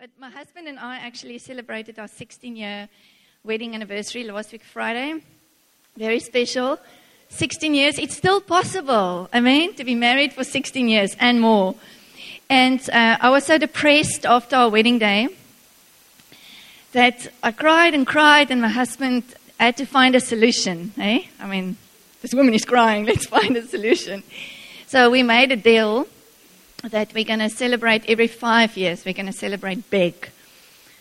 But my husband and I actually celebrated our 16 year wedding anniversary last week, Friday. Very special. 16 years. It's still possible, I mean, to be married for 16 years and more. And uh, I was so depressed after our wedding day that I cried and cried, and my husband had to find a solution. Eh? I mean, this woman is crying, let's find a solution. So we made a deal that we're going to celebrate every five years. We're going to celebrate big.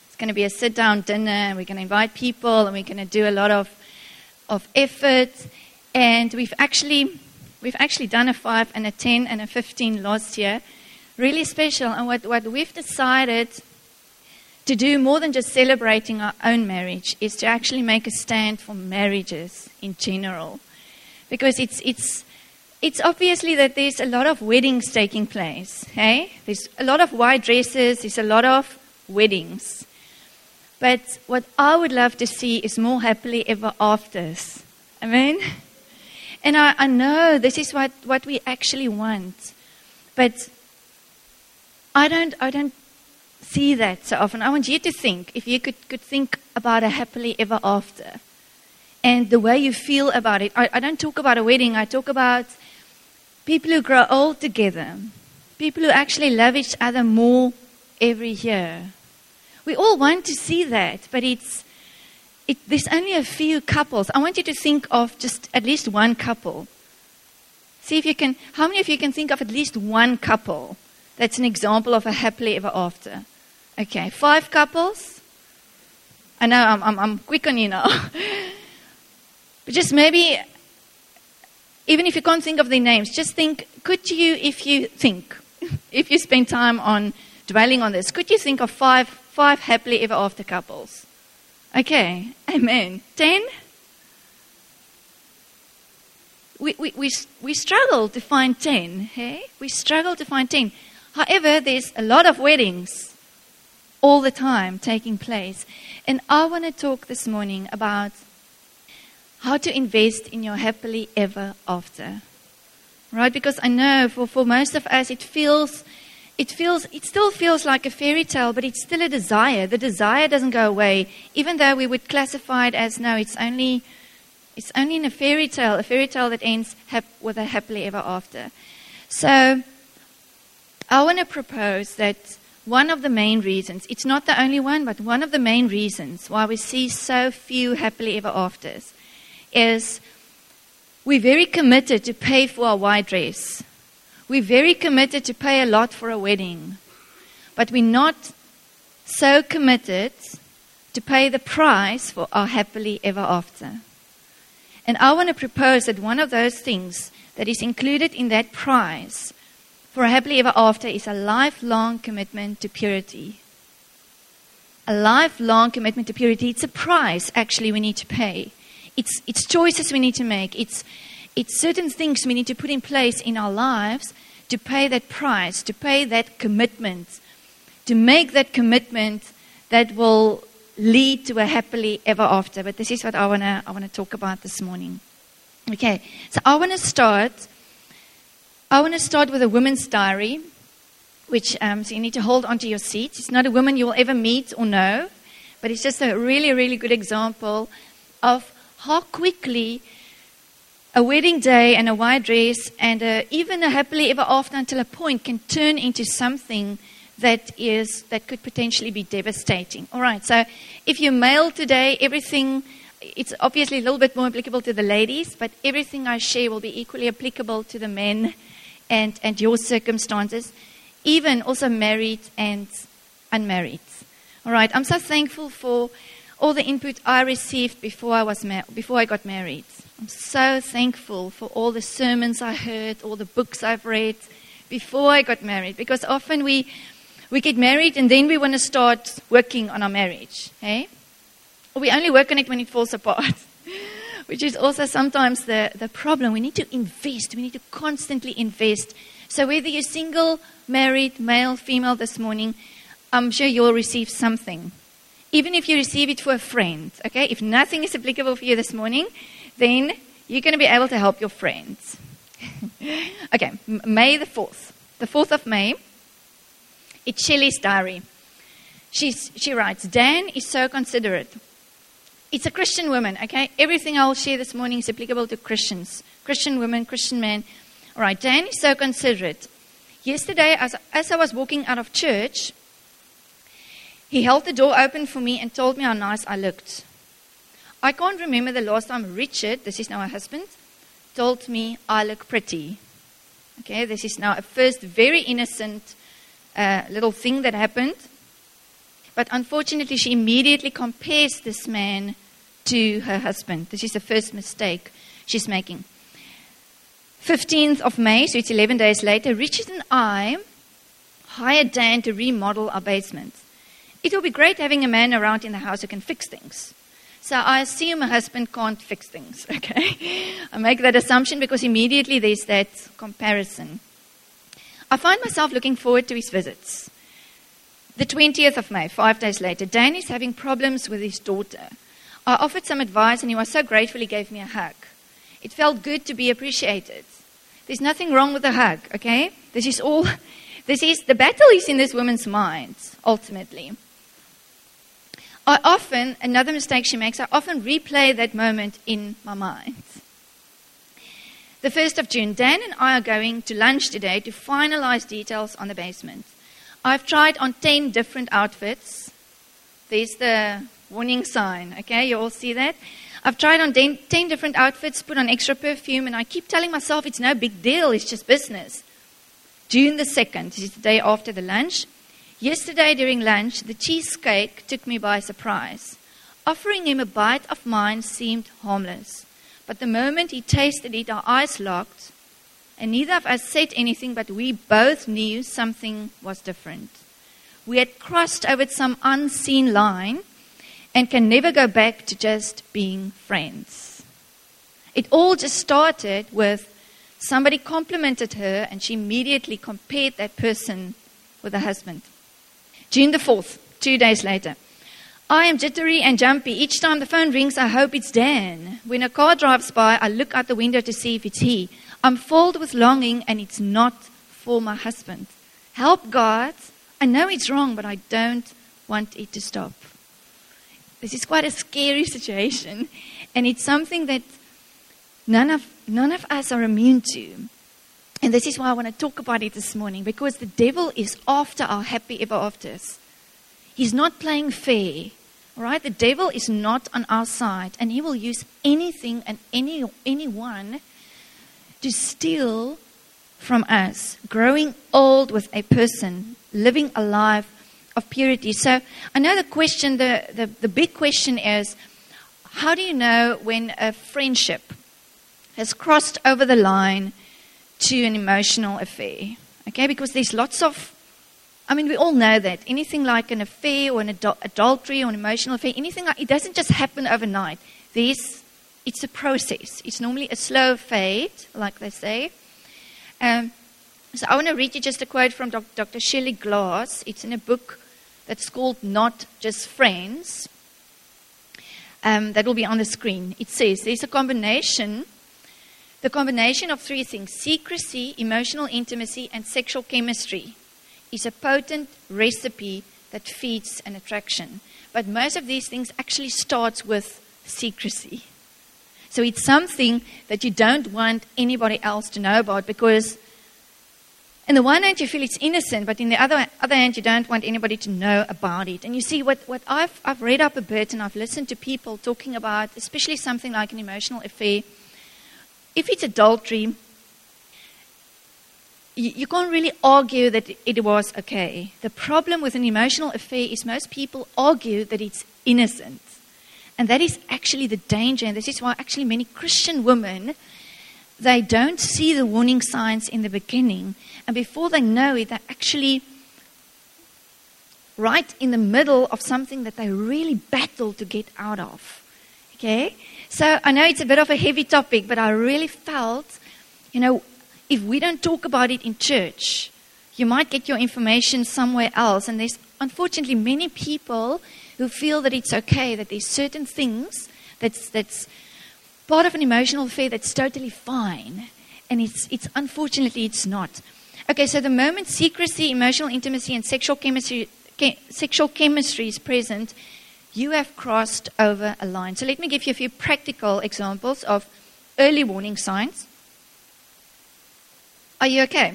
It's going to be a sit down dinner. We're going to invite people and we're going to do a lot of, of effort. And we've actually, we've actually done a five and a 10 and a 15 last year. Really special. And what, what we've decided to do more than just celebrating our own marriage is to actually make a stand for marriages in general. Because it's, it's, it's obviously that there's a lot of weddings taking place. Hey? There's a lot of white dresses, there's a lot of weddings. But what I would love to see is more happily ever afters. Amen? And I, I know this is what, what we actually want. But I don't, I don't see that so often. I want you to think, if you could, could think about a happily ever after and the way you feel about it. I, I don't talk about a wedding, I talk about people who grow old together, people who actually love each other more every year. We all want to see that, but it's it, there's only a few couples. I want you to think of just at least one couple. See if you can. How many of you can think of at least one couple that's an example of a happily ever after? Okay, five couples. I know I'm, I'm, I'm quick on you now. but just maybe even if you can't think of their names, just think could you, if you think, if you spend time on dwelling on this, could you think of five, five happily ever after couples? Okay, amen. Ten? We, we, we, we struggle to find ten, hey? We struggle to find ten. However, there's a lot of weddings all the time taking place. And I want to talk this morning about how to invest in your happily ever after. Right? Because I know for, for most of us it feels it feels it still feels like a fairy tale, but it's still a desire. The desire doesn't go away, even though we would classify it as no, it's only it's only in a fairy tale, a fairy tale that ends hap- with a happily ever after. So I want to propose that one of the main reasons, it's not the only one, but one of the main reasons why we see so few happily ever afters is we're very committed to pay for our white dress. We're very committed to pay a lot for a wedding. But we're not so committed to pay the price for our happily ever after. And I want to propose that one of those things that is included in that price for a happily ever after is a lifelong commitment to purity. A lifelong commitment to purity. It's a price, actually, we need to pay. It's, it's choices we need to make. It's, it's certain things we need to put in place in our lives to pay that price, to pay that commitment, to make that commitment that will lead to a happily ever after. But this is what I want to I wanna talk about this morning. Okay, so I want to start. I want to start with a woman's diary, which um, so you need to hold onto your seat. It's not a woman you will ever meet or know, but it's just a really, really good example of how quickly a wedding day and a white dress and a, even a happily ever after until a point can turn into something that is that could potentially be devastating. All right, so if you're male today, everything it's obviously a little bit more applicable to the ladies, but everything I share will be equally applicable to the men and, and your circumstances, even also married and unmarried. All right, I'm so thankful for all the input I received before I, was ma- before I got married. I'm so thankful for all the sermons I heard, all the books I've read before I got married, because often we, we get married and then we want to start working on our marriage. Hey? We only work on it when it falls apart, which is also sometimes the, the problem. We need to invest, we need to constantly invest. So whether you're single, married, male, female this morning, I'm sure you'll receive something even if you receive it for a friend, okay? If nothing is applicable for you this morning, then you're going to be able to help your friends. okay, May the 4th. The 4th of May, it's Shelley's diary. She's, she writes, Dan is so considerate. It's a Christian woman, okay? Everything I'll share this morning is applicable to Christians. Christian women, Christian men. All right, Dan is so considerate. Yesterday, as, as I was walking out of church, he held the door open for me and told me how nice I looked. I can't remember the last time Richard, this is now my husband, told me I look pretty. Okay, this is now a first very innocent uh, little thing that happened. But unfortunately, she immediately compares this man to her husband. This is the first mistake she's making. 15th of May, so it's 11 days later, Richard and I hired Dan to remodel our basement. It will be great having a man around in the house who can fix things. So I assume a husband can't fix things, okay? I make that assumption because immediately there's that comparison. I find myself looking forward to his visits. The 20th of May, five days later, Dan is having problems with his daughter. I offered some advice and he was so grateful he gave me a hug. It felt good to be appreciated. There's nothing wrong with a hug, okay? This is all, this is, the battle is in this woman's mind, ultimately. I often, another mistake she makes, I often replay that moment in my mind. The 1st of June, Dan and I are going to lunch today to finalize details on the basement. I've tried on 10 different outfits. There's the warning sign, okay? You all see that? I've tried on 10, 10 different outfits, put on extra perfume, and I keep telling myself it's no big deal, it's just business. June the 2nd, this is the day after the lunch. Yesterday during lunch, the cheesecake took me by surprise. Offering him a bite of mine seemed harmless. But the moment he tasted it, our eyes locked, and neither of us said anything, but we both knew something was different. We had crossed over some unseen line and can never go back to just being friends. It all just started with somebody complimented her, and she immediately compared that person with her husband. June the 4th, two days later. I am jittery and jumpy. Each time the phone rings, I hope it's Dan. When a car drives by, I look out the window to see if it's he. I'm filled with longing, and it's not for my husband. Help, God. I know it's wrong, but I don't want it to stop. This is quite a scary situation, and it's something that none of, none of us are immune to. And this is why I want to talk about it this morning because the devil is after our happy ever afters. He's not playing fair. All right? The devil is not on our side and he will use anything and any anyone to steal from us. Growing old with a person, living a life of purity. So I know the question, the, the, the big question is how do you know when a friendship has crossed over the line? To an emotional affair. Okay, because there's lots of, I mean, we all know that anything like an affair or an adul- adultery or an emotional affair, anything like it doesn't just happen overnight. There's, it's a process. It's normally a slow fade, like they say. Um, so I want to read you just a quote from Dr. Shelley Glass. It's in a book that's called Not Just Friends. Um, that will be on the screen. It says there's a combination the combination of three things secrecy, emotional intimacy, and sexual chemistry is a potent recipe that feeds an attraction. But most of these things actually starts with secrecy. So it's something that you don't want anybody else to know about because in the one hand you feel it's innocent, but in the other, other hand you don't want anybody to know about it. And you see, what, what I've, I've read up a bit and I've listened to people talking about, especially something like an emotional affair, if it's adultery, you, can't really argue that it was okay. The problem with an emotional affair is most people argue that it's innocent. And that is actually the danger. And this is why actually many Christian women, they don't see the warning signs in the beginning. And before they know it, they're actually right in the middle of something that they really battle to get out of. Okay? So I know it's a bit of a heavy topic, but I really felt, you know, if we don't talk about it in church, you might get your information somewhere else. And there's unfortunately many people who feel that it's okay, that there's certain things that's, that's part of an emotional affair that's totally fine. And it's, it's unfortunately it's not. Okay, so the moment secrecy, emotional intimacy, and sexual chemistry, ke- sexual chemistry is present, you have crossed over a line. So let me give you a few practical examples of early warning signs. Are you okay?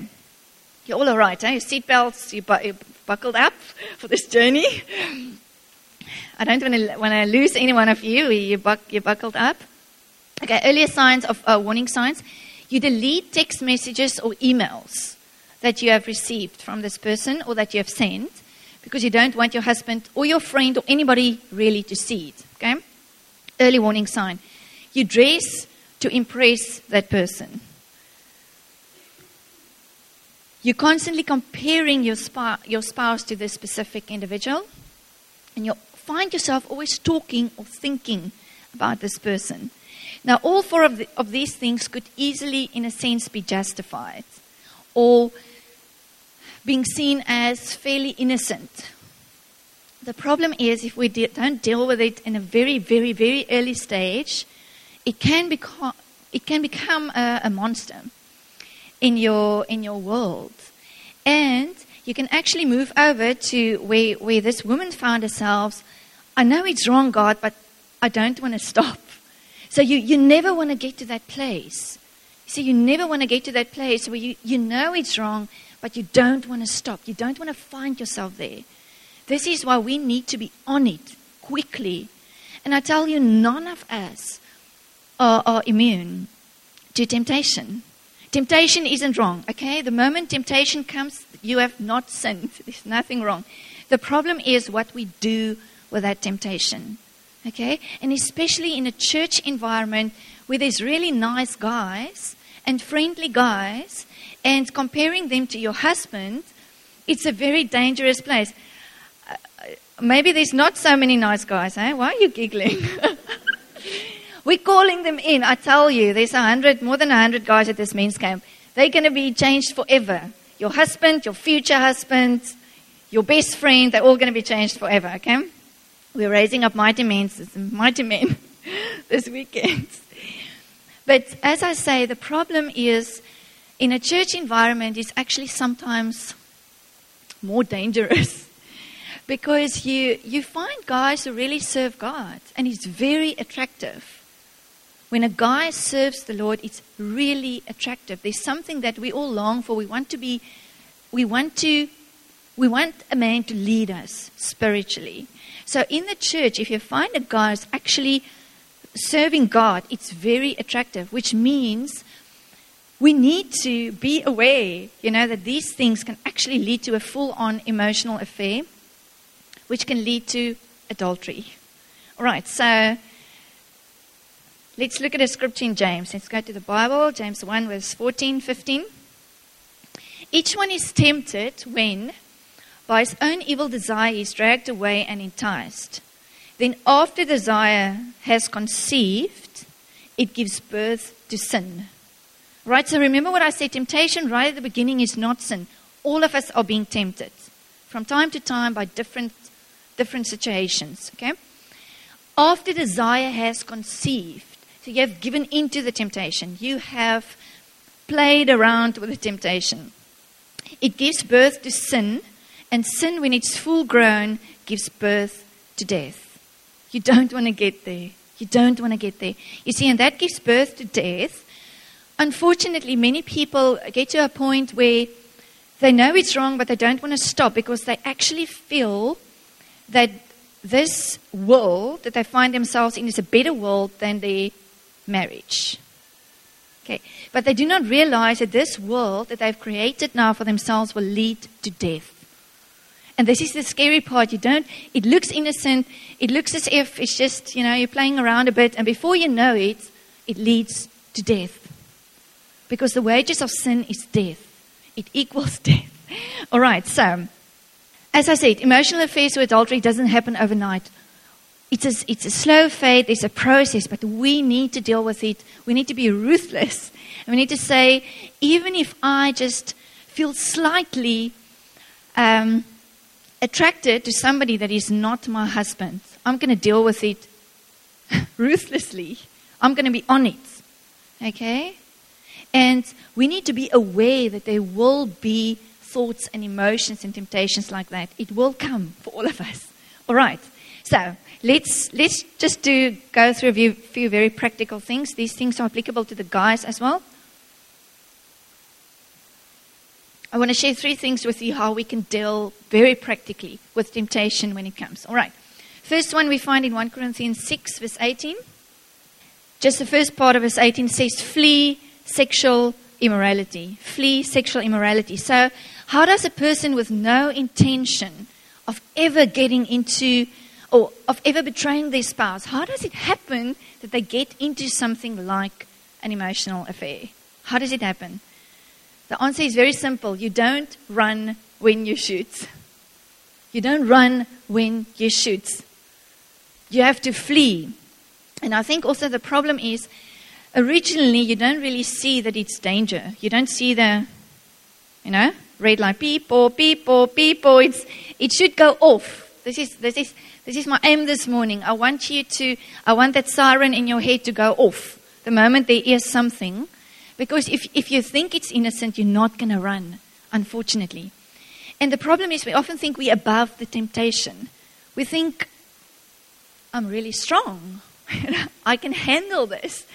You're all all right, eh? Your seatbelts, you, bu- buckled up for this journey. I don't want to, want to lose any one of you. You buck, you're buckled up. Okay, earlier signs of uh, warning signs. You delete text messages or emails that you have received from this person or that you have sent because you don't want your husband or your friend or anybody really to see it. Okay? Early warning sign. You dress to impress that person. You're constantly comparing your, your spouse to this specific individual, and you find yourself always talking or thinking about this person. Now, all four of, the, of these things could easily, in a sense, be justified or being seen as fairly innocent. The problem is, if we de- don't deal with it in a very, very, very early stage, it can become, it can become a, a monster in your, in your world. And you can actually move over to where, where this woman found herself. I know it's wrong, God, but I don't want to stop. So you, you never want to get to that place. See, you never want to get to that place where you, you know it's wrong, but you don't want to stop. You don't want to find yourself there. This is why we need to be on it quickly. And I tell you, none of us are, are immune to temptation. Temptation isn't wrong, okay? The moment temptation comes, you have not sinned. There's nothing wrong. The problem is what we do with that temptation, okay? And especially in a church environment where there's really nice guys and friendly guys, and comparing them to your husband, it's a very dangerous place. Uh, maybe there's not so many nice guys, eh? Why are you giggling? We're calling them in. I tell you, there's a hundred, more than a hundred guys at this men's camp. They're going to be changed forever. Your husband, your future husband, your best friend, they're all going to be changed forever, okay? We're raising up mighty men, mighty men this weekend. But as I say, the problem is in a church environment is actually sometimes more dangerous because you, you find guys who really serve God and it's very attractive. When a guy serves the Lord, it's really attractive. There's something that we all long for. We want to be, we want to, we want a man to lead us spiritually. So in the church, if you find a guy who's actually serving God, it's very attractive, which means we need to be aware, you know, that these things can actually lead to a full on emotional affair, which can lead to adultery. All right, so Let's look at a scripture in James. Let's go to the Bible, James 1, verse 14, 15. Each one is tempted when, by his own evil desire, he is dragged away and enticed. Then, after desire has conceived, it gives birth to sin. Right, so remember what I said temptation right at the beginning is not sin. All of us are being tempted from time to time by different, different situations. Okay? After desire has conceived, so you have given into the temptation. You have played around with the temptation. It gives birth to sin, and sin, when it's full grown, gives birth to death. You don't want to get there. You don't want to get there. You see, and that gives birth to death. Unfortunately, many people get to a point where they know it's wrong, but they don't want to stop because they actually feel that this world that they find themselves in is a better world than their marriage. Okay, but they do not realize that this world that they've created now for themselves will lead to death. And this is the scary part. You don't, it looks innocent. It looks as if it's just, you know, you're playing around a bit. And before you know it, it leads to death. Because the wages of sin is death, it equals death. All right, so, as I said, emotional affairs or adultery doesn't happen overnight it's a, it's a slow fade, it's a process, but we need to deal with it. We need to be ruthless. And we need to say, even if I just feel slightly um, attracted to somebody that is not my husband, I'm going to deal with it ruthlessly. I'm going to be on it. Okay? And we need to be aware that there will be thoughts and emotions and temptations like that. It will come for all of us. All right. So let's let's just do go through a few, few very practical things. These things are applicable to the guys as well. I want to share three things with you how we can deal very practically with temptation when it comes. All right. First one we find in 1 Corinthians 6, verse 18. Just the first part of verse 18 says, Flee sexual immorality. Flee sexual immorality. So, how does a person with no intention of ever getting into or of ever betraying their spouse, how does it happen that they get into something like an emotional affair? How does it happen? The answer is very simple. You don't run when you shoot. You don't run when you shoot. You have to flee. And I think also the problem is originally you don't really see that it's danger. You don't see the, you know, red light, beep or people, people, people. It's, it should go off. This is, this is, this is my aim this morning. I want you to, I want that siren in your head to go off the moment there is something. Because if, if you think it's innocent, you're not going to run, unfortunately. And the problem is we often think we're above the temptation. We think, I'm really strong. I can handle this.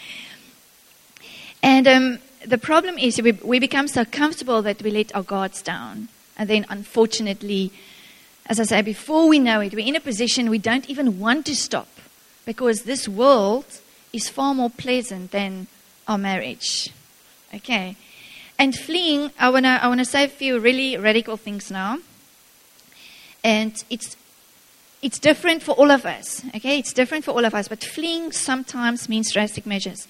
And um, the problem is we, we become so comfortable that we let our guards down. And then, unfortunately, as I say, before we know it, we're in a position we don't even want to stop because this world is far more pleasant than our marriage. Okay. And fleeing, I want to I wanna say a few really radical things now. And it's it's different for all of us. Okay, it's different for all of us, but fleeing sometimes means drastic measures.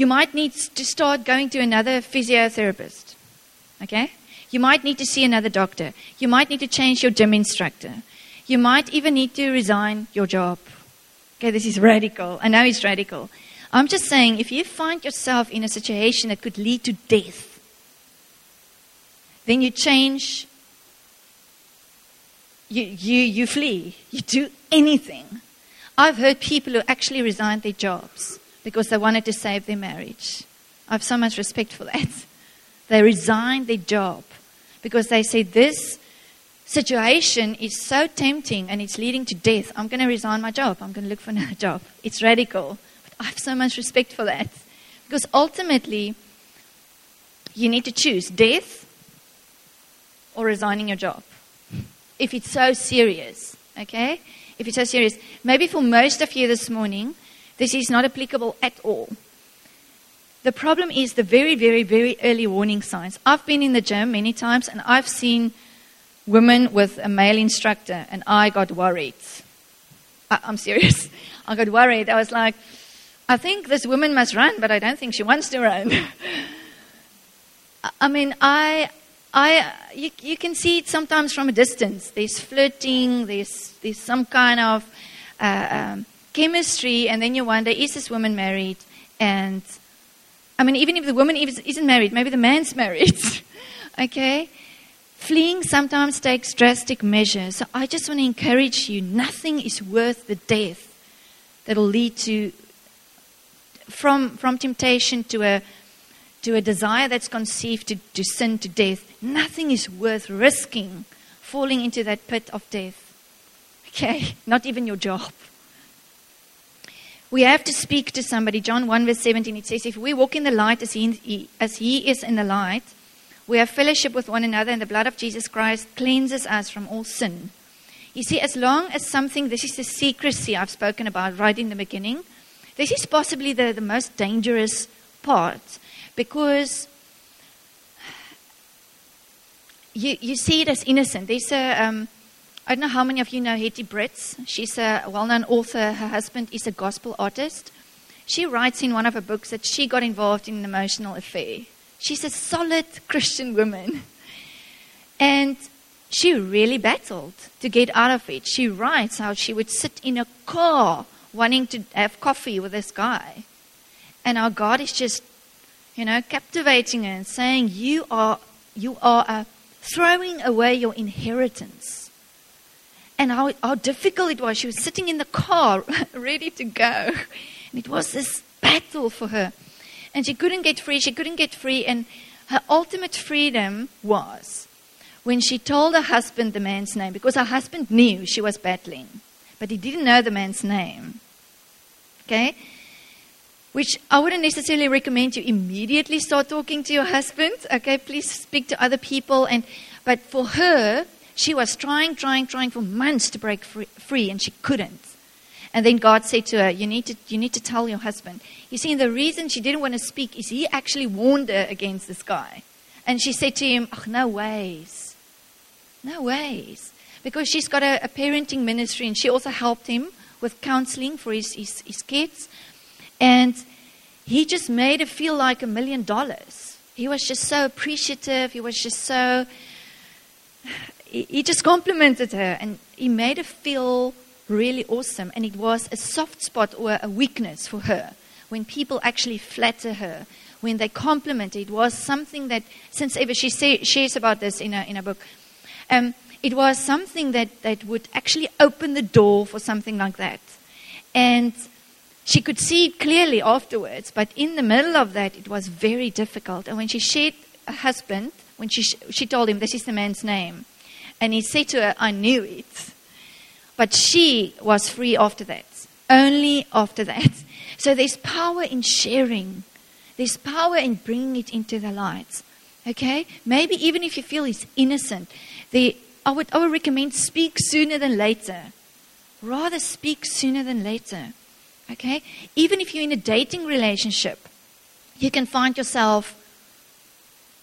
You might need to start going to another physiotherapist. Okay? You might need to see another doctor. You might need to change your gym instructor. You might even need to resign your job. Okay, this is radical. I know it's radical. I'm just saying, if you find yourself in a situation that could lead to death, then you change you, you, you flee. You do anything. I've heard people who actually resigned their jobs because they wanted to save their marriage. I have so much respect for that. They resigned their job because they said, This situation is so tempting and it's leading to death. I'm going to resign my job. I'm going to look for another job. It's radical. But I have so much respect for that because ultimately, you need to choose death or resigning your job if it's so serious, okay? If it's so serious. Maybe for most of you this morning, this is not applicable at all. The problem is the very, very, very early warning signs. I've been in the gym many times and I've seen women with a male instructor, and I got worried. I, I'm serious. I got worried. I was like, I think this woman must run, but I don't think she wants to run. I mean, I, I, you, you can see it sometimes from a distance. There's flirting, there's, there's some kind of uh, um, chemistry, and then you wonder, is this woman married? And I mean, even if the woman isn't married, maybe the man's married. okay? Fleeing sometimes takes drastic measures. So I just want to encourage you nothing is worth the death that'll lead to, from, from temptation to a to a desire that's conceived to, to sin to death, nothing is worth risking falling into that pit of death. Okay? Not even your job. We have to speak to somebody. John 1, verse 17, it says, If we walk in the light as he, as he is in the light, we have fellowship with one another, and the blood of Jesus Christ cleanses us from all sin. You see, as long as something, this is the secrecy I've spoken about right in the beginning, this is possibly the, the most dangerous part because you, you see it as innocent. There's a, um, I don't know how many of you know Hettie Brittz. She's a well known author. Her husband is a gospel artist. She writes in one of her books that she got involved in an emotional affair. She's a solid Christian woman. And she really battled to get out of it. She writes how she would sit in a car wanting to have coffee with this guy. And our God is just you know, captivating her and saying, You are, you are uh, throwing away your inheritance. And how, how difficult it was. She was sitting in the car, ready to go. And it was this battle for her. And she couldn't get free. She couldn't get free. And her ultimate freedom was when she told her husband the man's name, because her husband knew she was battling, but he didn't know the man's name. Okay? Which I wouldn't necessarily recommend you immediately start talking to your husband. Okay, please speak to other people. And but for her, she was trying, trying, trying for months to break free, free and she couldn't. And then God said to her, you need to, you need to tell your husband. You see, the reason she didn't want to speak is he actually warned her against this guy. And she said to him, oh, no ways. No ways. Because she's got a, a parenting ministry and she also helped him with counseling for his, his, his kids. And he just made her feel like a million dollars. He was just so appreciative. He was just so. He just complimented her and he made her feel really awesome. And it was a soft spot or a weakness for her when people actually flatter her, when they compliment her. It was something that, since ever, she say, shares about this in a, in a book. Um, it was something that, that would actually open the door for something like that. And she could see clearly afterwards, but in the middle of that, it was very difficult. And when she shared a husband, when she, she told him, This is the man's name, and he said to her, I knew it. But she was free after that, only after that. So there's power in sharing, there's power in bringing it into the light. Okay? Maybe even if you feel it's innocent, the, I, would, I would recommend speak sooner than later. Rather speak sooner than later. Okay? Even if you're in a dating relationship, you can find yourself,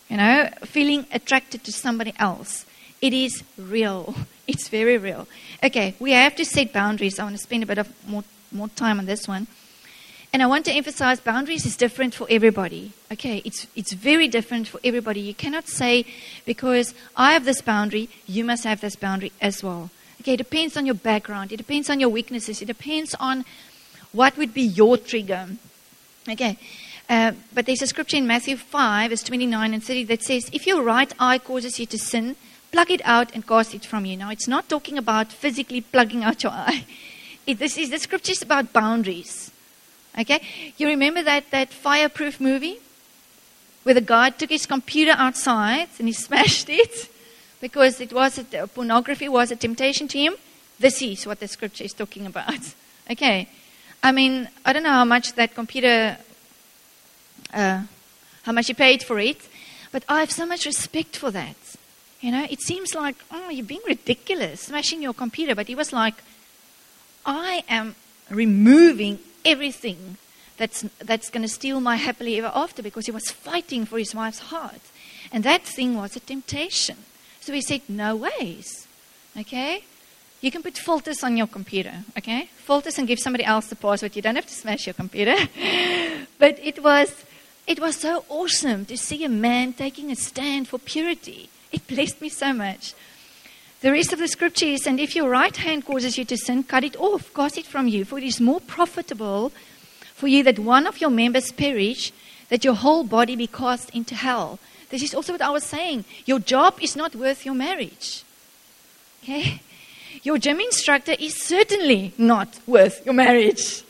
you know, feeling attracted to somebody else. It is real. It's very real. Okay, we have to set boundaries. I want to spend a bit of more, more time on this one. And I want to emphasize boundaries is different for everybody. Okay, it's, it's very different for everybody. You cannot say, because I have this boundary, you must have this boundary as well. Okay, it depends on your background, it depends on your weaknesses, it depends on what would be your trigger. Okay, uh, but there's a scripture in Matthew 5, verse 29 and 30 that says, If your right eye causes you to sin, plug it out and cast it from you. Now, it's not talking about physically plugging out your eye. It, this is the scripture is about boundaries. Okay, you remember that that fireproof movie where the guy took his computer outside and he smashed it because it was a, pornography was a temptation to him. This is what the scripture is talking about. Okay, I mean I don't know how much that computer, uh, how much he paid for it, but I have so much respect for that. You know, it seems like, oh, you're being ridiculous, smashing your computer. But he was like, I am removing everything that's, that's going to steal my happily ever after because he was fighting for his wife's heart. And that thing was a temptation. So he said, no ways. Okay? You can put filters on your computer, okay? Filters and give somebody else the password. You don't have to smash your computer. but it was, it was so awesome to see a man taking a stand for purity. It blessed me so much. The rest of the scripture is, and if your right hand causes you to sin, cut it off, cast it from you, for it is more profitable for you that one of your members perish, that your whole body be cast into hell. This is also what I was saying. Your job is not worth your marriage. Okay? Your gym instructor is certainly not worth your marriage.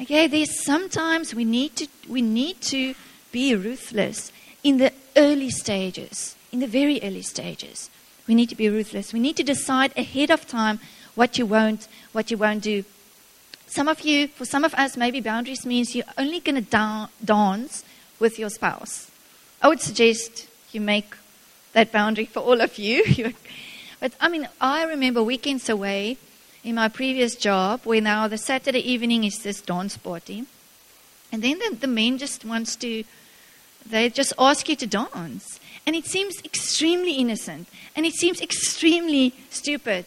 Okay, there's sometimes we need to we need to be ruthless in the early stages in the very early stages. We need to be ruthless. We need to decide ahead of time what you won't, what you won't do. Some of you, for some of us, maybe boundaries means you're only going to da- dance with your spouse. I would suggest you make that boundary for all of you. but I mean, I remember weekends away in my previous job where now the Saturday evening is this dance party. And then the, the men just wants to, they just ask you to dance. And it seems extremely innocent. And it seems extremely stupid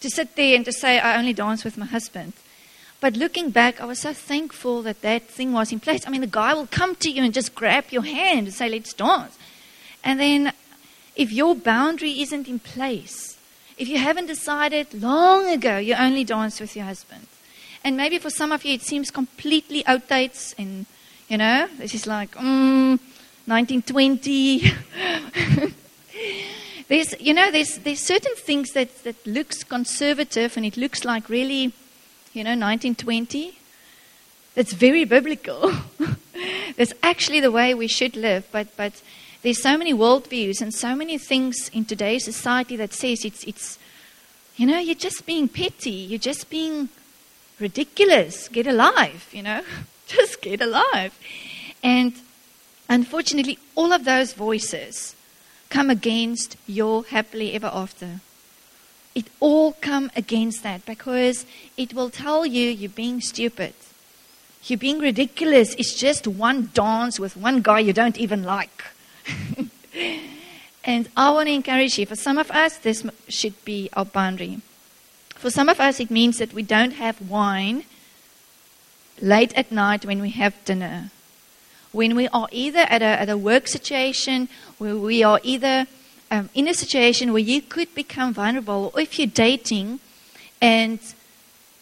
to sit there and to say, I only dance with my husband. But looking back, I was so thankful that that thing was in place. I mean, the guy will come to you and just grab your hand and say, let's dance. And then, if your boundary isn't in place, if you haven't decided long ago you only dance with your husband, and maybe for some of you it seems completely outdated and, you know, this is like, mm, 1920. there's, you know, there's, there's certain things that, that looks conservative and it looks like really, you know, 1920. That's very biblical. That's actually the way we should live. But, but there's so many worldviews and so many things in today's society that says it's, it's you know, you're just being petty, you're just being ridiculous. Get alive, you know, just get alive. And unfortunately, all of those voices come against your happily ever after. It all come against that because it will tell you you're being stupid. You're being ridiculous. It's just one dance with one guy you don't even like. and I want to encourage you. For some of us, this should be our boundary. For some of us, it means that we don't have wine late at night when we have dinner. When we are either at a, at a work situation, where we are either um, in a situation where you could become vulnerable, or if you're dating and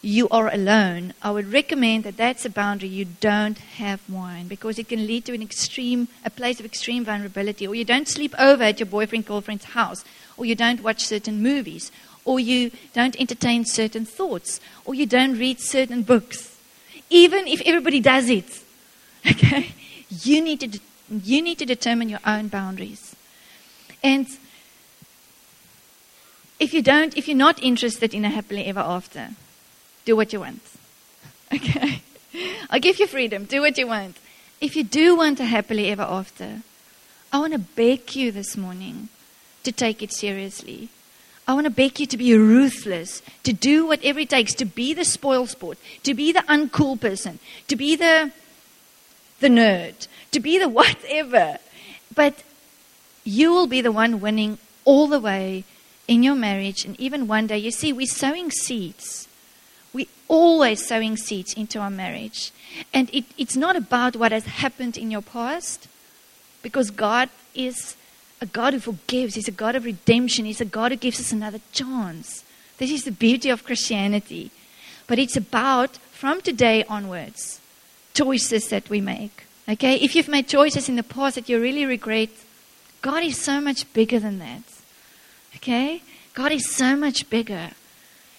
you are alone, I would recommend that that's a boundary. You don't have wine because it can lead to an extreme, a place of extreme vulnerability. Or you don't sleep over at your boyfriend girlfriend's house, or you don't watch certain movies, or you don't entertain certain thoughts, or you don't read certain books. Even if everybody does it, okay, you need to you need to determine your own boundaries. And if you don't, if you're not interested in a happily ever after, do what you want. Okay? I'll give you freedom. Do what you want. If you do want a happily ever after, I want to beg you this morning to take it seriously. I want to beg you to be ruthless, to do whatever it takes, to be the spoil sport, to be the uncool person, to be the the nerd, to be the whatever. But you will be the one winning all the way in your marriage and even one day. You see, we're sowing seeds We're always sowing seeds into our marriage. And it, it's not about what has happened in your past, because God is a God who forgives. He's a God of redemption. He's a God who gives us another chance. This is the beauty of Christianity. But it's about, from today onwards, choices that we make. Okay? If you've made choices in the past that you really regret, God is so much bigger than that. Okay? God is so much bigger.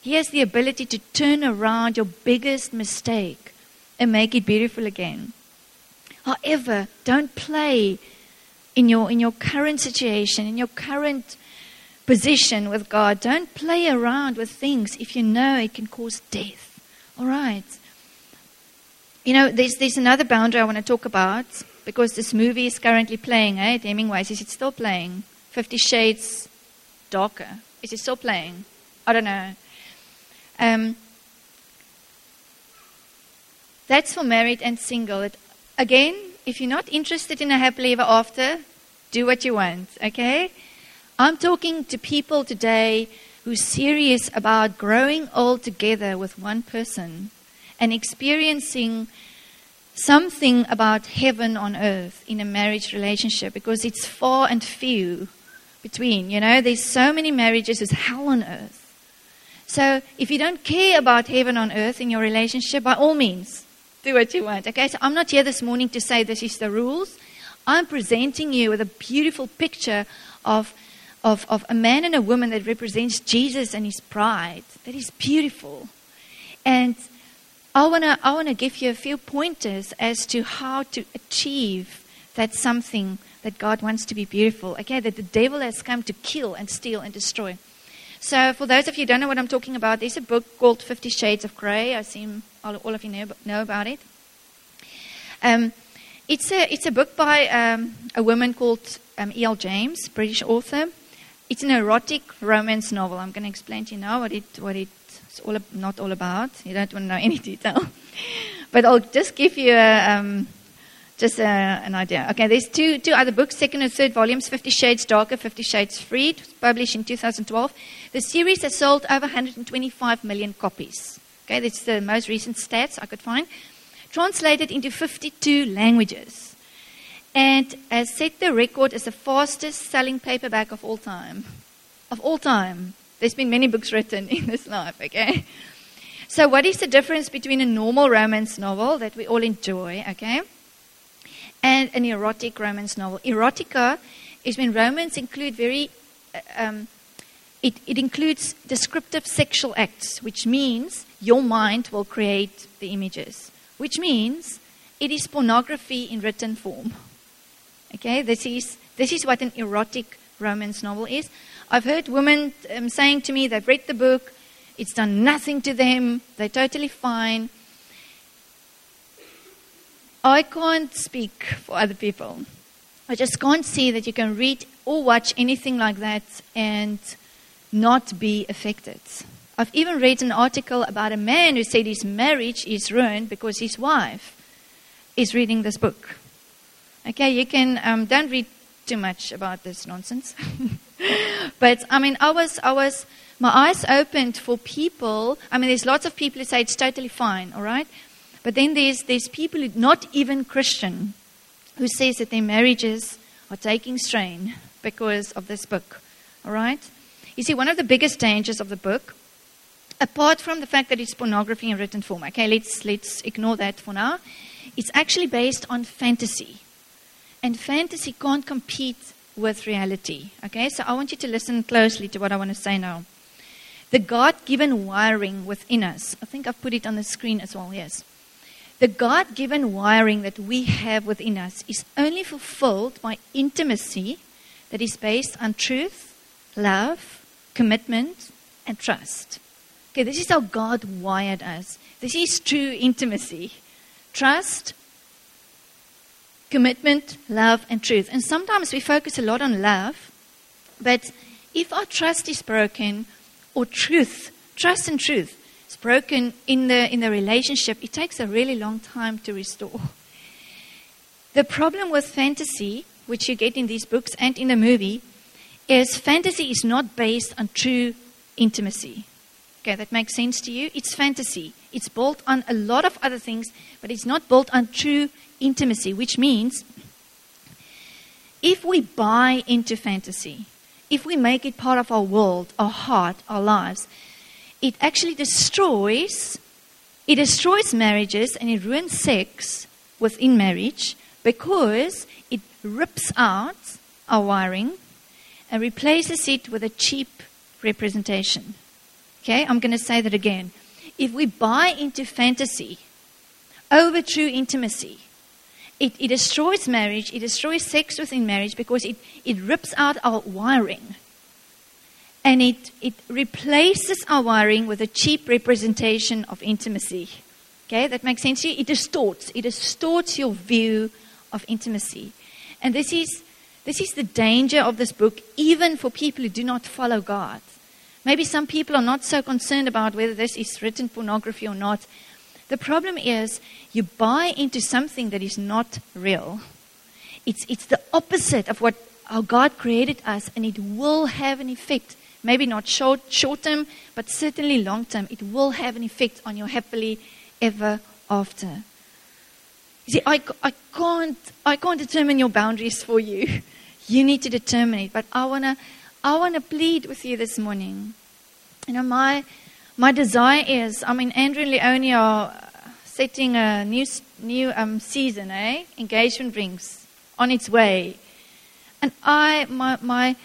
He has the ability to turn around your biggest mistake and make it beautiful again. However, don't play in your, in your current situation, in your current position with God. Don't play around with things if you know it can cause death. All right. You know, there's, there's another boundary I want to talk about because this movie is currently playing, eh? Hemingway's. Is it still playing? Fifty Shades Darker. Is it still playing? I don't know. Um, that's for married and single. It, again, if you're not interested in a happily ever after, do what you want, okay? I'm talking to people today who's serious about growing old together with one person and experiencing something about heaven on earth in a marriage relationship because it's far and few between. You know, there's so many marriages, there's hell on earth. So if you don't care about heaven on earth in your relationship, by all means, do what you want. Okay, so I'm not here this morning to say this is the rules. I'm presenting you with a beautiful picture of, of, of a man and a woman that represents Jesus and his pride. That is beautiful. And I want to I wanna give you a few pointers as to how to achieve that something that God wants to be beautiful. Okay, that the devil has come to kill and steal and destroy. So, for those of you who don't know what I'm talking about, there's a book called Fifty Shades of Grey. I assume all, all of you know, know about it. Um, it's, a, it's a book by um, a woman called um, E.L. James, British author. It's an erotic romance novel. I'm going to explain to you now what, it, what it's all, not all about. You don't want to know any detail. but I'll just give you a, um, just uh, an idea. Okay, there's two, two other books, second and third volumes, Fifty Shades Darker, Fifty Shades Freed, published in 2012. The series has sold over 125 million copies. Okay, that's the most recent stats I could find. Translated into 52 languages. And has set the record as the fastest selling paperback of all time. Of all time. There's been many books written in this life, okay? So, what is the difference between a normal romance novel that we all enjoy, okay? and an erotic romance novel. Erotica is when romance include very, uh, um, it, it includes descriptive sexual acts, which means your mind will create the images, which means it is pornography in written form. Okay, this is This is what an erotic romance novel is. I've heard women um, saying to me they've read the book, it's done nothing to them, they're totally fine. I can't speak for other people. I just can't see that you can read or watch anything like that and not be affected. I've even read an article about a man who said his marriage is ruined because his wife is reading this book. Okay, you can um, don't read too much about this nonsense. but I mean, I was, I was, my eyes opened for people. I mean, there's lots of people who say it's totally fine, all right. But then there's there's people who not even Christian who says that their marriages are taking strain because of this book, all right. You see, one of the biggest dangers of the book, apart from the fact that it's pornography in written form, okay, let's let's ignore that for now. It's actually based on fantasy. And fantasy can't compete with reality. Okay, so I want you to listen closely to what I want to say now. The God given wiring within us, I think I've put it on the screen as well, yes. The God given wiring that we have within us is only fulfilled by intimacy that is based on truth, love, commitment, and trust. Okay, this is how God wired us. This is true intimacy. Trust, commitment, love, and truth. And sometimes we focus a lot on love, but if our trust is broken, or truth, trust and truth, is broken in the, in the relationship, it takes a really long time to restore. The problem with fantasy, which you get in these books and in the movie, is fantasy is not based on true intimacy. Okay, that makes sense to you? It's fantasy. It's built on a lot of other things, but it's not built on true intimacy, which means if we buy into fantasy, if we make it part of our world, our heart, our lives, it actually destroys it destroys marriages and it ruins sex within marriage because it rips out our wiring and replaces it with a cheap representation. Okay, I'm going to say that again. If we buy into fantasy over true intimacy, it, it destroys marriage, it destroys sex within marriage because it, it rips out our wiring. And it, it replaces our wiring with a cheap representation of intimacy. Okay, that makes sense to you? It distorts. It distorts your view of intimacy. And this is, this is the danger of this book, even for people who do not follow God. Maybe some people are not so concerned about whether this is written pornography or not. The problem is you buy into something that is not real. It's, it's the opposite of what how God created us, and it will have an effect. Maybe not short, short term, but certainly long term. It will have an effect on your happily ever after. You see, I, I, can't, I can't determine your boundaries for you. You need to determine it. But I want to I wanna plead with you this morning. You know, my, my desire is, I mean, Andrew and Leonie are setting a new, new um, season, eh? Engagement rings on its way. And I, my, my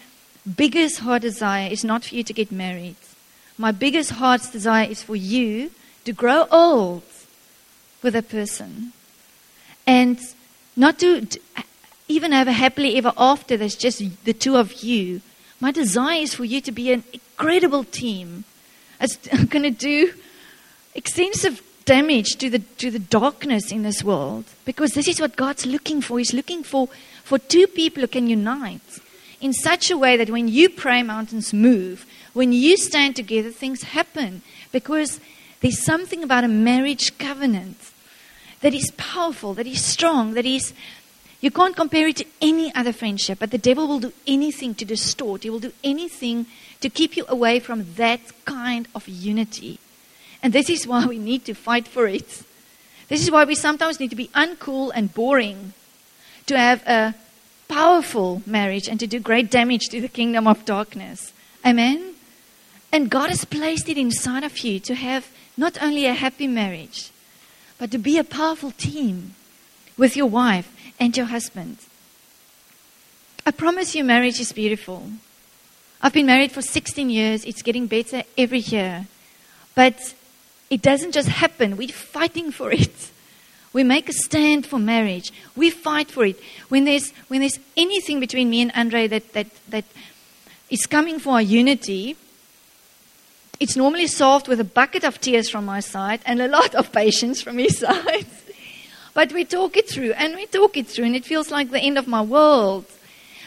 biggest heart desire is not for you to get married. My biggest heart's desire is for you to grow old with a person. And not to even have a happily ever after that's just the two of you. My desire is for you to be an incredible team. It's going to do extensive damage to the, to the darkness in this world. Because this is what God's looking for. He's looking for, for two people who can unite in such a way that when you pray, mountains move. When you stand together, things happen. Because there's something about a marriage covenant that is powerful, that is strong, that is. You can't compare it to any other friendship, but the devil will do anything to distort. He will do anything to keep you away from that kind of unity. And this is why we need to fight for it. This is why we sometimes need to be uncool and boring to have a powerful marriage and to do great damage to the kingdom of darkness. Amen? And God has placed it inside of you to have not only a happy marriage, but to be a powerful team with your wife and your husband. I promise you, marriage is beautiful. I've been married for 16 years. It's getting better every year. But it doesn't just happen, we're fighting for it. We make a stand for marriage. We fight for it. When there's, when there's anything between me and Andre that, that, that is coming for our unity, it's normally solved with a bucket of tears from my side and a lot of patience from his side. But we talk it through and we talk it through, and it feels like the end of my world.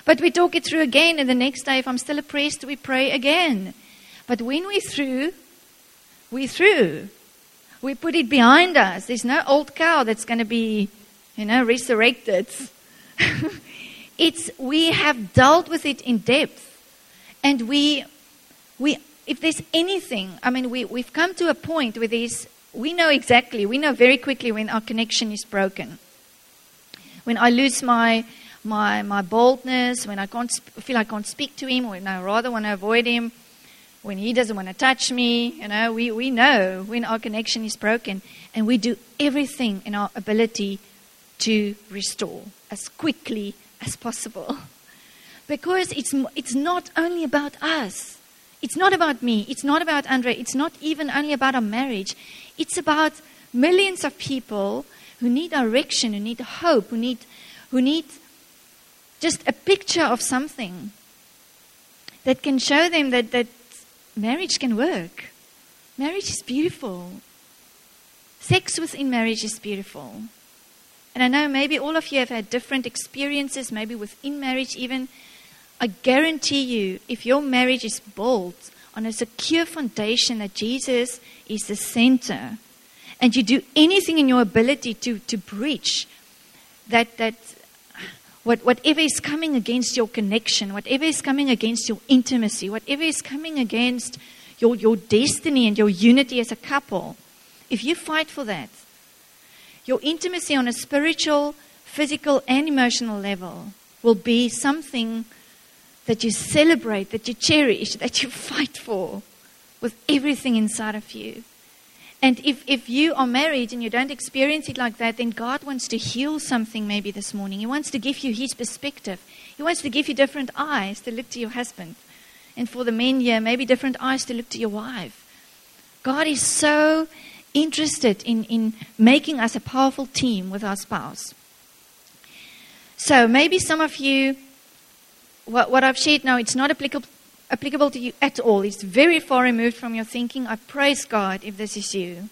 But we talk it through again, and the next day, if I'm still oppressed, we pray again. But when we're through, we're through. We put it behind us. There's no old cow that's going to be, you know, resurrected. it's we have dealt with it in depth, and we, we, if there's anything, I mean, we we've come to a point where there's, we know exactly, we know very quickly when our connection is broken. When I lose my my my boldness, when I can't feel I can't speak to him, when I rather want to avoid him when he doesn't want to touch me, you know, we, we know when our connection is broken and we do everything in our ability to restore as quickly as possible. Because it's, it's not only about us. It's not about me. It's not about Andre. It's not even only about our marriage. It's about millions of people who need direction, who need hope, who need, who need just a picture of something that can show them that, that marriage can work. Marriage is beautiful. Sex within marriage is beautiful. And I know maybe all of you have had different experiences, maybe within marriage even. I guarantee you, if your marriage is built on a secure foundation that Jesus is the center, and you do anything in your ability to, to breach that, that what, whatever is coming against your connection, whatever is coming against your intimacy, whatever is coming against your, your destiny and your unity as a couple, if you fight for that, your intimacy on a spiritual, physical, and emotional level will be something that you celebrate, that you cherish, that you fight for with everything inside of you. And if, if you are married and you don't experience it like that, then God wants to heal something maybe this morning. He wants to give you His perspective. He wants to give you different eyes to look to your husband. And for the men here, maybe different eyes to look to your wife. God is so interested in, in making us a powerful team with our spouse. So maybe some of you, what, what I've shared now, it's not applicable applicable to you at all, it's very far removed from your thinking, I praise God if this is you.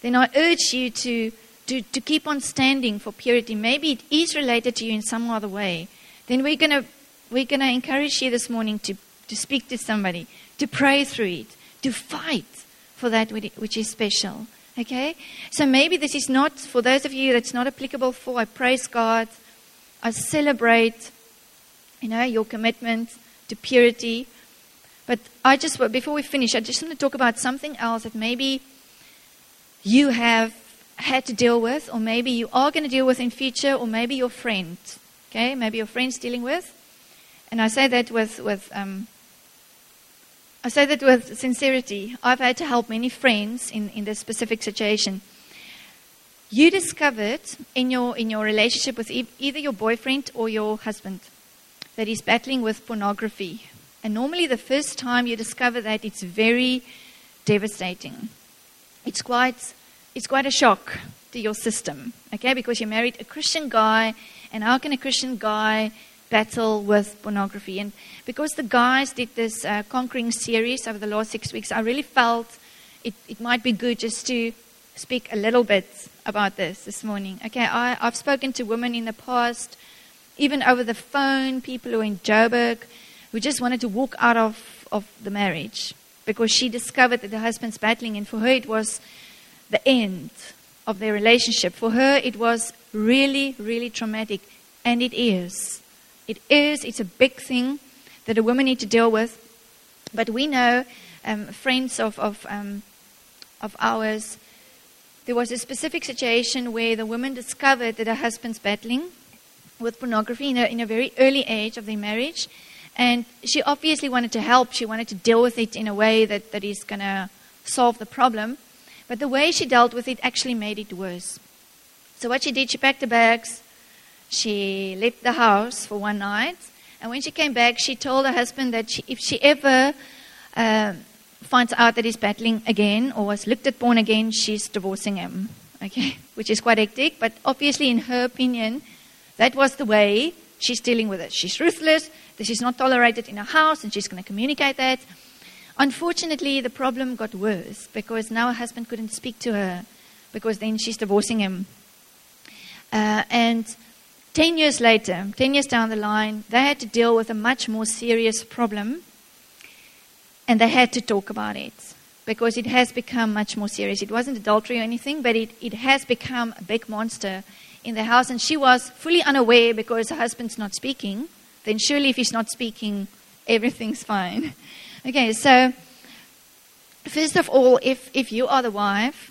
Then I urge you to, to, to keep on standing for purity. Maybe it is related to you in some other way. Then we're going to we're going to encourage you this morning to, to speak to somebody, to pray through it, to fight for that which is special. Okay? So maybe this is not, for those of you that's not applicable for, I praise God. I celebrate, you know, your commitment to purity. But I just, before we finish, I just want to talk about something else that maybe you have had to deal with, or maybe you are going to deal with in future, or maybe your friend, okay, maybe your friend's dealing with. And I say that with, with um, I say that with sincerity. I've had to help many friends in, in this specific situation. You discovered in your, in your relationship with e- either your boyfriend or your husband that he's battling with pornography and normally, the first time you discover that, it's very devastating. It's quite, it's quite a shock to your system, okay? Because you married a Christian guy, and how can a Christian guy battle with pornography? And because the guys did this uh, conquering series over the last six weeks, I really felt it, it might be good just to speak a little bit about this this morning. Okay, I, I've spoken to women in the past, even over the phone, people who are in Joburg who just wanted to walk out of, of the marriage because she discovered that the husband's battling, and for her it was the end of their relationship. For her, it was really, really traumatic, and it is. It is. It's a big thing that a woman needs to deal with. But we know, um, friends of of um, of ours, there was a specific situation where the woman discovered that her husband's battling with pornography in a, in a very early age of their marriage, and she obviously wanted to help. She wanted to deal with it in a way that, that is going to solve the problem. But the way she dealt with it actually made it worse. So, what she did, she packed the bags, she left the house for one night, and when she came back, she told her husband that she, if she ever uh, finds out that he's battling again or has looked at porn again, she's divorcing him. okay, which is quite hectic, but obviously, in her opinion, that was the way she's dealing with it. She's ruthless, this is not tolerated in her house, and she's going to communicate that. Unfortunately, the problem got worse because now her husband couldn't speak to her because then she's divorcing him. Uh, and 10 years later, 10 years down the line, they had to deal with a much more serious problem and they had to talk about it because it has become much more serious. It wasn't adultery or anything, but it, it has become a big monster in the house. And she was fully unaware because her husband's not speaking. Then, surely, if he's not speaking, everything's fine. Okay, so first of all, if, if you are the wife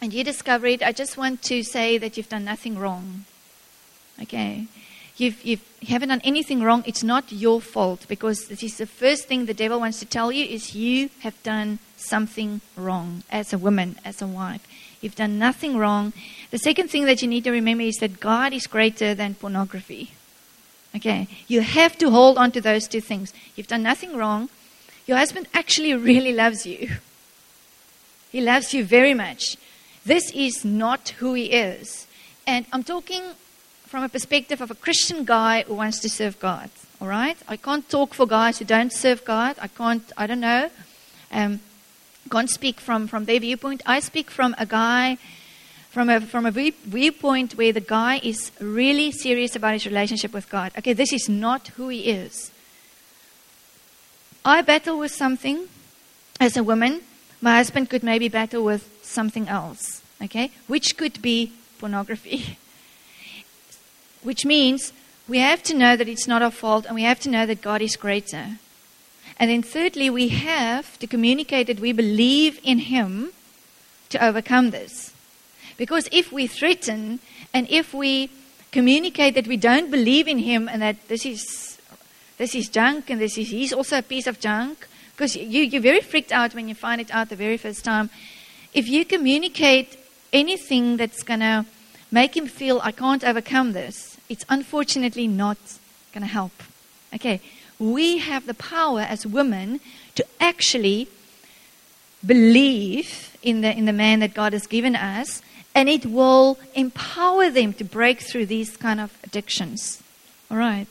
and you discover it, I just want to say that you've done nothing wrong. Okay? You've, you've, you haven't done anything wrong. It's not your fault because this is the first thing the devil wants to tell you is you have done something wrong as a woman, as a wife. You've done nothing wrong. The second thing that you need to remember is that God is greater than pornography. Okay? You have to hold on to those two things. You've done nothing wrong. Your husband actually really loves you. He loves you very much. This is not who he is. And I'm talking from a perspective of a Christian guy who wants to serve God. All right? I can't talk for guys who don't serve God. I can't, I don't know. Um, can't speak from, from their viewpoint. I speak from a guy, from a, from a viewpoint where the guy is really serious about his relationship with God. Okay, this is not who he is. I battle with something as a woman. My husband could maybe battle with something else, okay, which could be pornography. which means we have to know that it's not our fault and we have to know that God is greater. And then, thirdly, we have to communicate that we believe in Him to overcome this. Because if we threaten and if we communicate that we don't believe in Him and that this is this is junk and this is he's also a piece of junk because you, you're very freaked out when you find it out the very first time. If you communicate anything that's going to make him feel i can't overcome this it's unfortunately not going to help. Okay we have the power as women to actually believe in the in the man that god has given us and it will empower them to break through these kind of addictions all right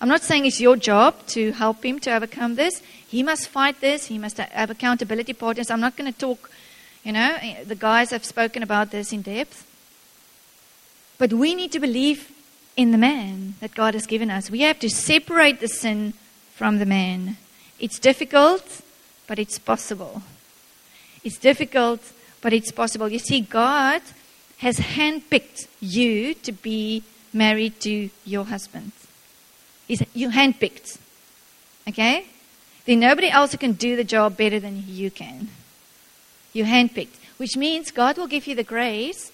I'm not saying it's your job to help him to overcome this. He must fight this. He must have accountability partners. I'm not going to talk, you know, the guys have spoken about this in depth. But we need to believe in the man that God has given us. We have to separate the sin from the man. It's difficult, but it's possible. It's difficult, but it's possible. You see, God has handpicked you to be married to your husband is you handpicked. Okay? Then nobody else can do the job better than you can. You handpicked, which means God will give you the grace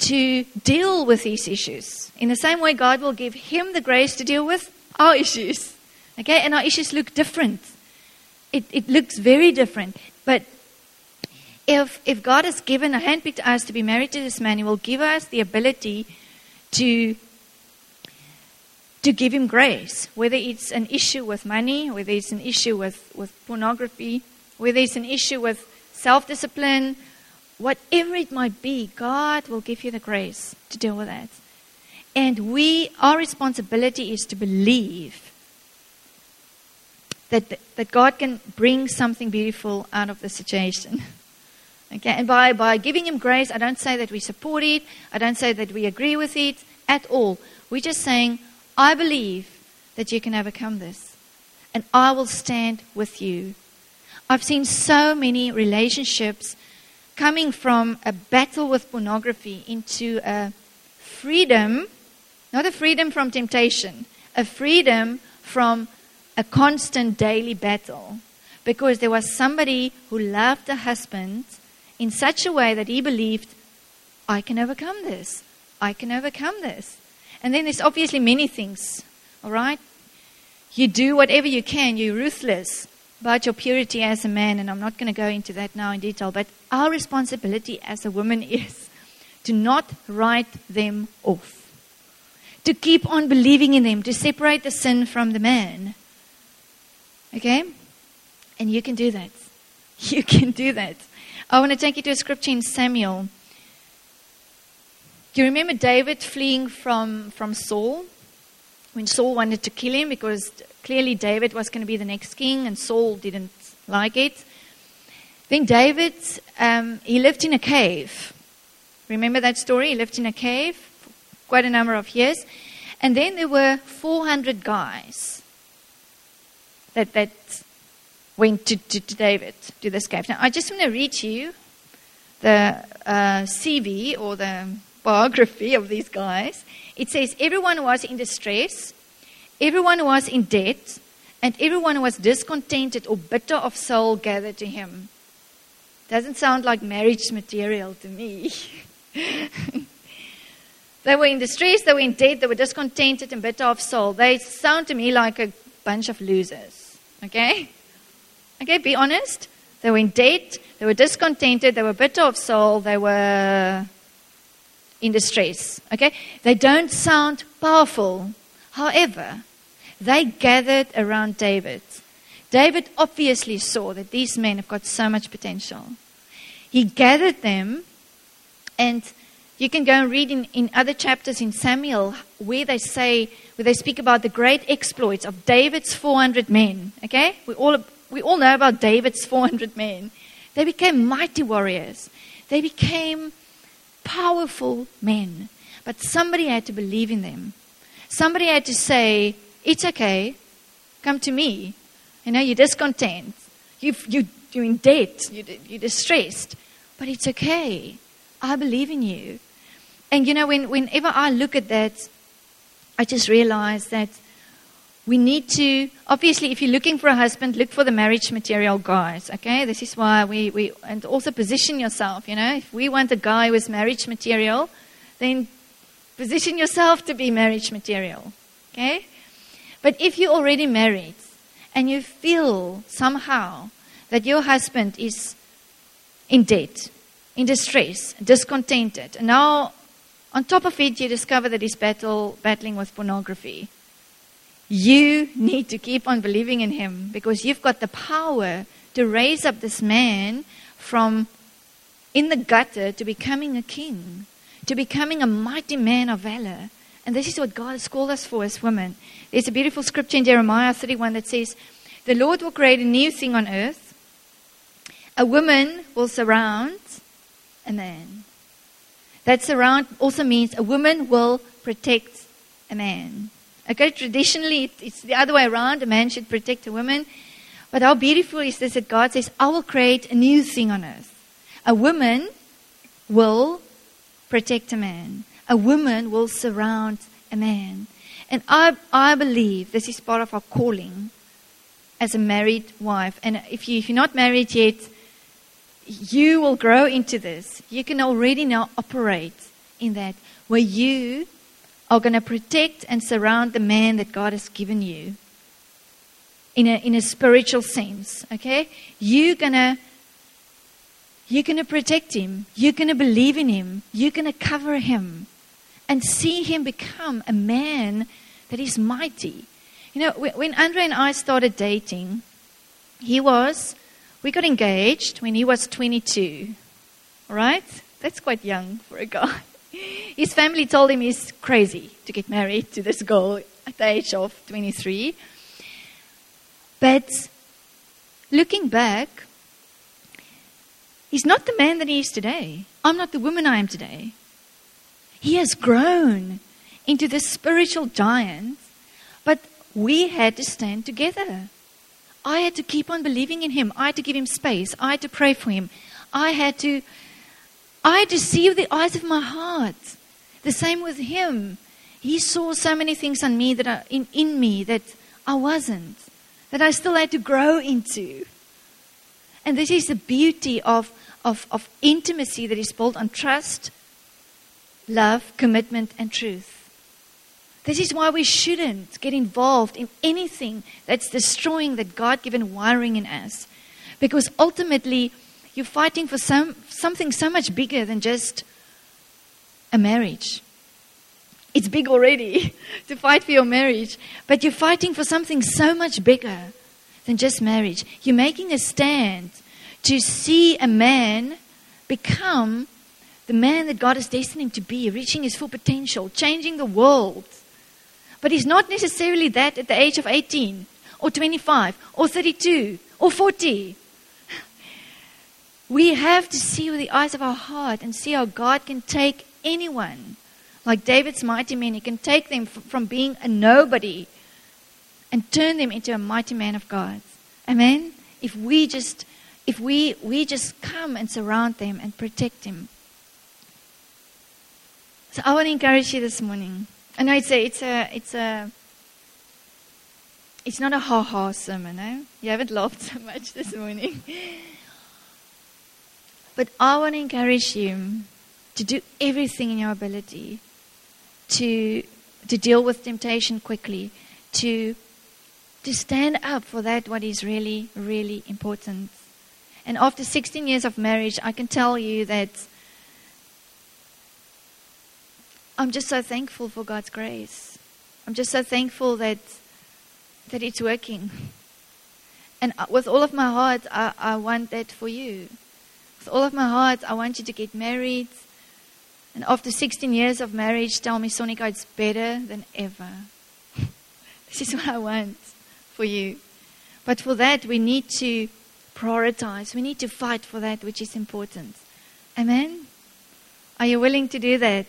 to deal with these issues. In the same way, God will give him the grace to deal with our issues. Okay? And our issues look different. It, it looks very different. But if, if God has given a handpicked us to be married to this man, He will give us the ability to to give him grace, whether it's an issue with money, whether it's an issue with, with pornography, whether it's an issue with self discipline, whatever it might be, God will give you the grace to deal with that. And we, our responsibility is to believe that, that God can bring something beautiful out of the situation. Okay, and by, by giving Him grace, I don't say that we support it, I don't say that we agree with it at all. We're just saying, I believe that you can overcome this, and I will stand with you. I've seen so many relationships coming from a battle with pornography into a freedom, not a freedom from temptation, a freedom from a constant daily battle. Because there was somebody who loved the husband in such a way that he believed, I can overcome this. I can overcome this. And then there's obviously many things, all right? You do whatever you can, you're ruthless about your purity as a man, and I'm not going to go into that now in detail, but our responsibility as a woman is to not write them off, to keep on believing in them, to separate the sin from the man. Okay? And you can do that. You can do that. I want to take you to a scripture in Samuel Do you remember David fleeing from, from Saul? When Saul wanted to kill him because clearly David was going to be the next king and Saul didn't like it. Then David, um, he lived in a cave. Remember that story? He lived in a cave for quite a number of years. And then there were 400 guys that, that went to, to, to David, to the cave. Now, I just want to read to you the uh, CV or the biography of these guys. It says everyone was in distress, everyone was in debt, and everyone was discontented or bitter of soul gathered to him. Doesn't sound like marriage material to me. they were in distress, they were in debt, they were discontented and bitter of soul. They sound to me like a bunch of losers. Okay? Okay, be honest. They were in debt, they were discontented, they were bitter of soul, they were in distress. Okay? They don't sound powerful. However, they gathered around David David obviously saw that these men have got so much potential. He gathered them, and you can go and read in, in other chapters in Samuel where they say, where they speak about the great exploits of David's 400 men. Okay? We all, we all know about David's 400 men. They became mighty warriors, they became powerful men. But somebody had to believe in them. Somebody had to say, It's okay, come to me. You know, you're discontent. you you, you're in debt. You, you're distressed. But it's okay. I believe in you. And you know, when, whenever I look at that, I just realize that we need to, obviously, if you're looking for a husband, look for the marriage material guys, okay? This is why we, we and also position yourself, you know? If we want a guy with marriage material, then position yourself to be marriage material, okay? But if you're already married, and you feel somehow that your husband is in debt, in distress, discontented, and now on top of it you discover that he's battle, battling with pornography, you need to keep on believing in him because you've got the power to raise up this man from in the gutter to becoming a king, to becoming a mighty man of valor. And this is what God has called us for as women. There's a beautiful scripture in Jeremiah 31 that says, The Lord will create a new thing on earth. A woman will surround a man. That surround also means a woman will protect a man. Okay, traditionally it's the other way around. A man should protect a woman. But how beautiful is this that God says, I will create a new thing on earth. A woman will protect a man a woman will surround a man. And I, I believe this is part of our calling as a married wife. And if, you, if you're not married yet, you will grow into this. You can already now operate in that, where you are going to protect and surround the man that God has given you in a, in a spiritual sense. Okay? You're going to you're going to protect him. You're going to believe in him. You're going to cover him and see him become a man that is mighty. You know, when Andre and I started dating, he was, we got engaged when he was 22. All right? That's quite young for a guy. His family told him he's crazy to get married to this girl at the age of 23. But looking back, he's not the man that he is today. I'm not the woman I am today. He has grown into this spiritual giant, but we had to stand together. I had to keep on believing in him. I had to give him space. I had to pray for him. I had to I had to see with the eyes of my heart. The same with him. He saw so many things on me that are in, in me that I wasn't, that I still had to grow into. And this is the beauty of, of, of intimacy that is built on trust, love, commitment, and truth. This is why we shouldn't get involved in anything that's destroying that God given wiring in us. Because ultimately, you're fighting for some, something so much bigger than just a marriage. It's big already to fight for your marriage, but you're fighting for something so much bigger than just marriage. You're making a stand to see a man become the man that God destined him to be, reaching his full potential, changing the world. But he's not necessarily that at the age of 18 or 25 or 32 or 40. We have to see with the eyes of our heart and see how God can take anyone, like David's mighty men, he can take them from being a nobody and turn them into a mighty man of God. Amen? If we just if we we just come and surround them and protect them. So I want to encourage you this morning. I know it's a it's a it's a it's not a ha ha sermon, eh? You haven't laughed so much this morning. But I want to encourage you to do everything in your ability to, to deal with temptation quickly, to, to stand up for that what is really, really important. And after 16 years of marriage, I can tell you that I'm just so thankful for God's grace. I'm just so thankful that that it's working. And uh, with all of my heart, I, I want that for you with all of my heart, I want you to get married. And after 16 years of marriage, tell me, Sonika, it's better than ever. this is what I want for you. But for that, we need to prioritize. We need to fight for that which is important. Amen? Are you willing to do that?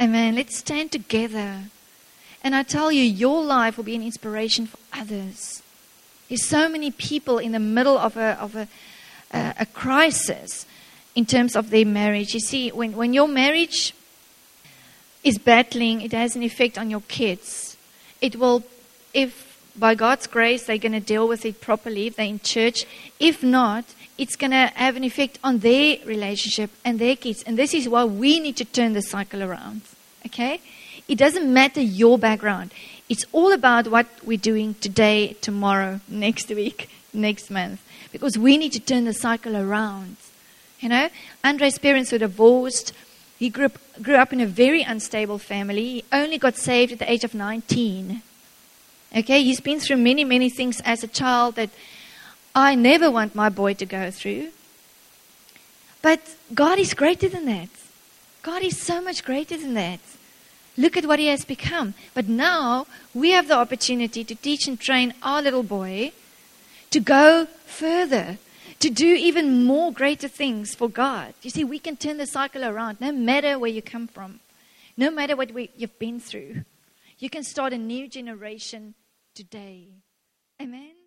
Amen. Let's stand together. And I tell you, your life will be an inspiration for others. There's so many people in the middle of a, of a, a, a crisis in terms of their marriage. You see, when, when your marriage is battling, it has an effect on your kids. It will, if by God's grace they're going to deal with it properly, if they're in church. If not, it's going to have an effect on their relationship and their kids. And this is why we need to turn the cycle around. Okay? It doesn't matter your background. It's all about what we're doing today, tomorrow, next week, next month because we need to turn the cycle around. You know, Andre's parents were divorced. He grew up, grew up in a very unstable family. He only got saved at the age of 19. Okay, he's been through many, many things as a child that I never want my boy to go through. But God is greater than that. God is so much greater than that. Look at what he has become. But now we have the opportunity to teach and train our little boy to go further, to do even more greater things for God. You see, we can turn the cycle around no matter where you come from, no matter what we, you've been through. You can start a new generation today. Amen.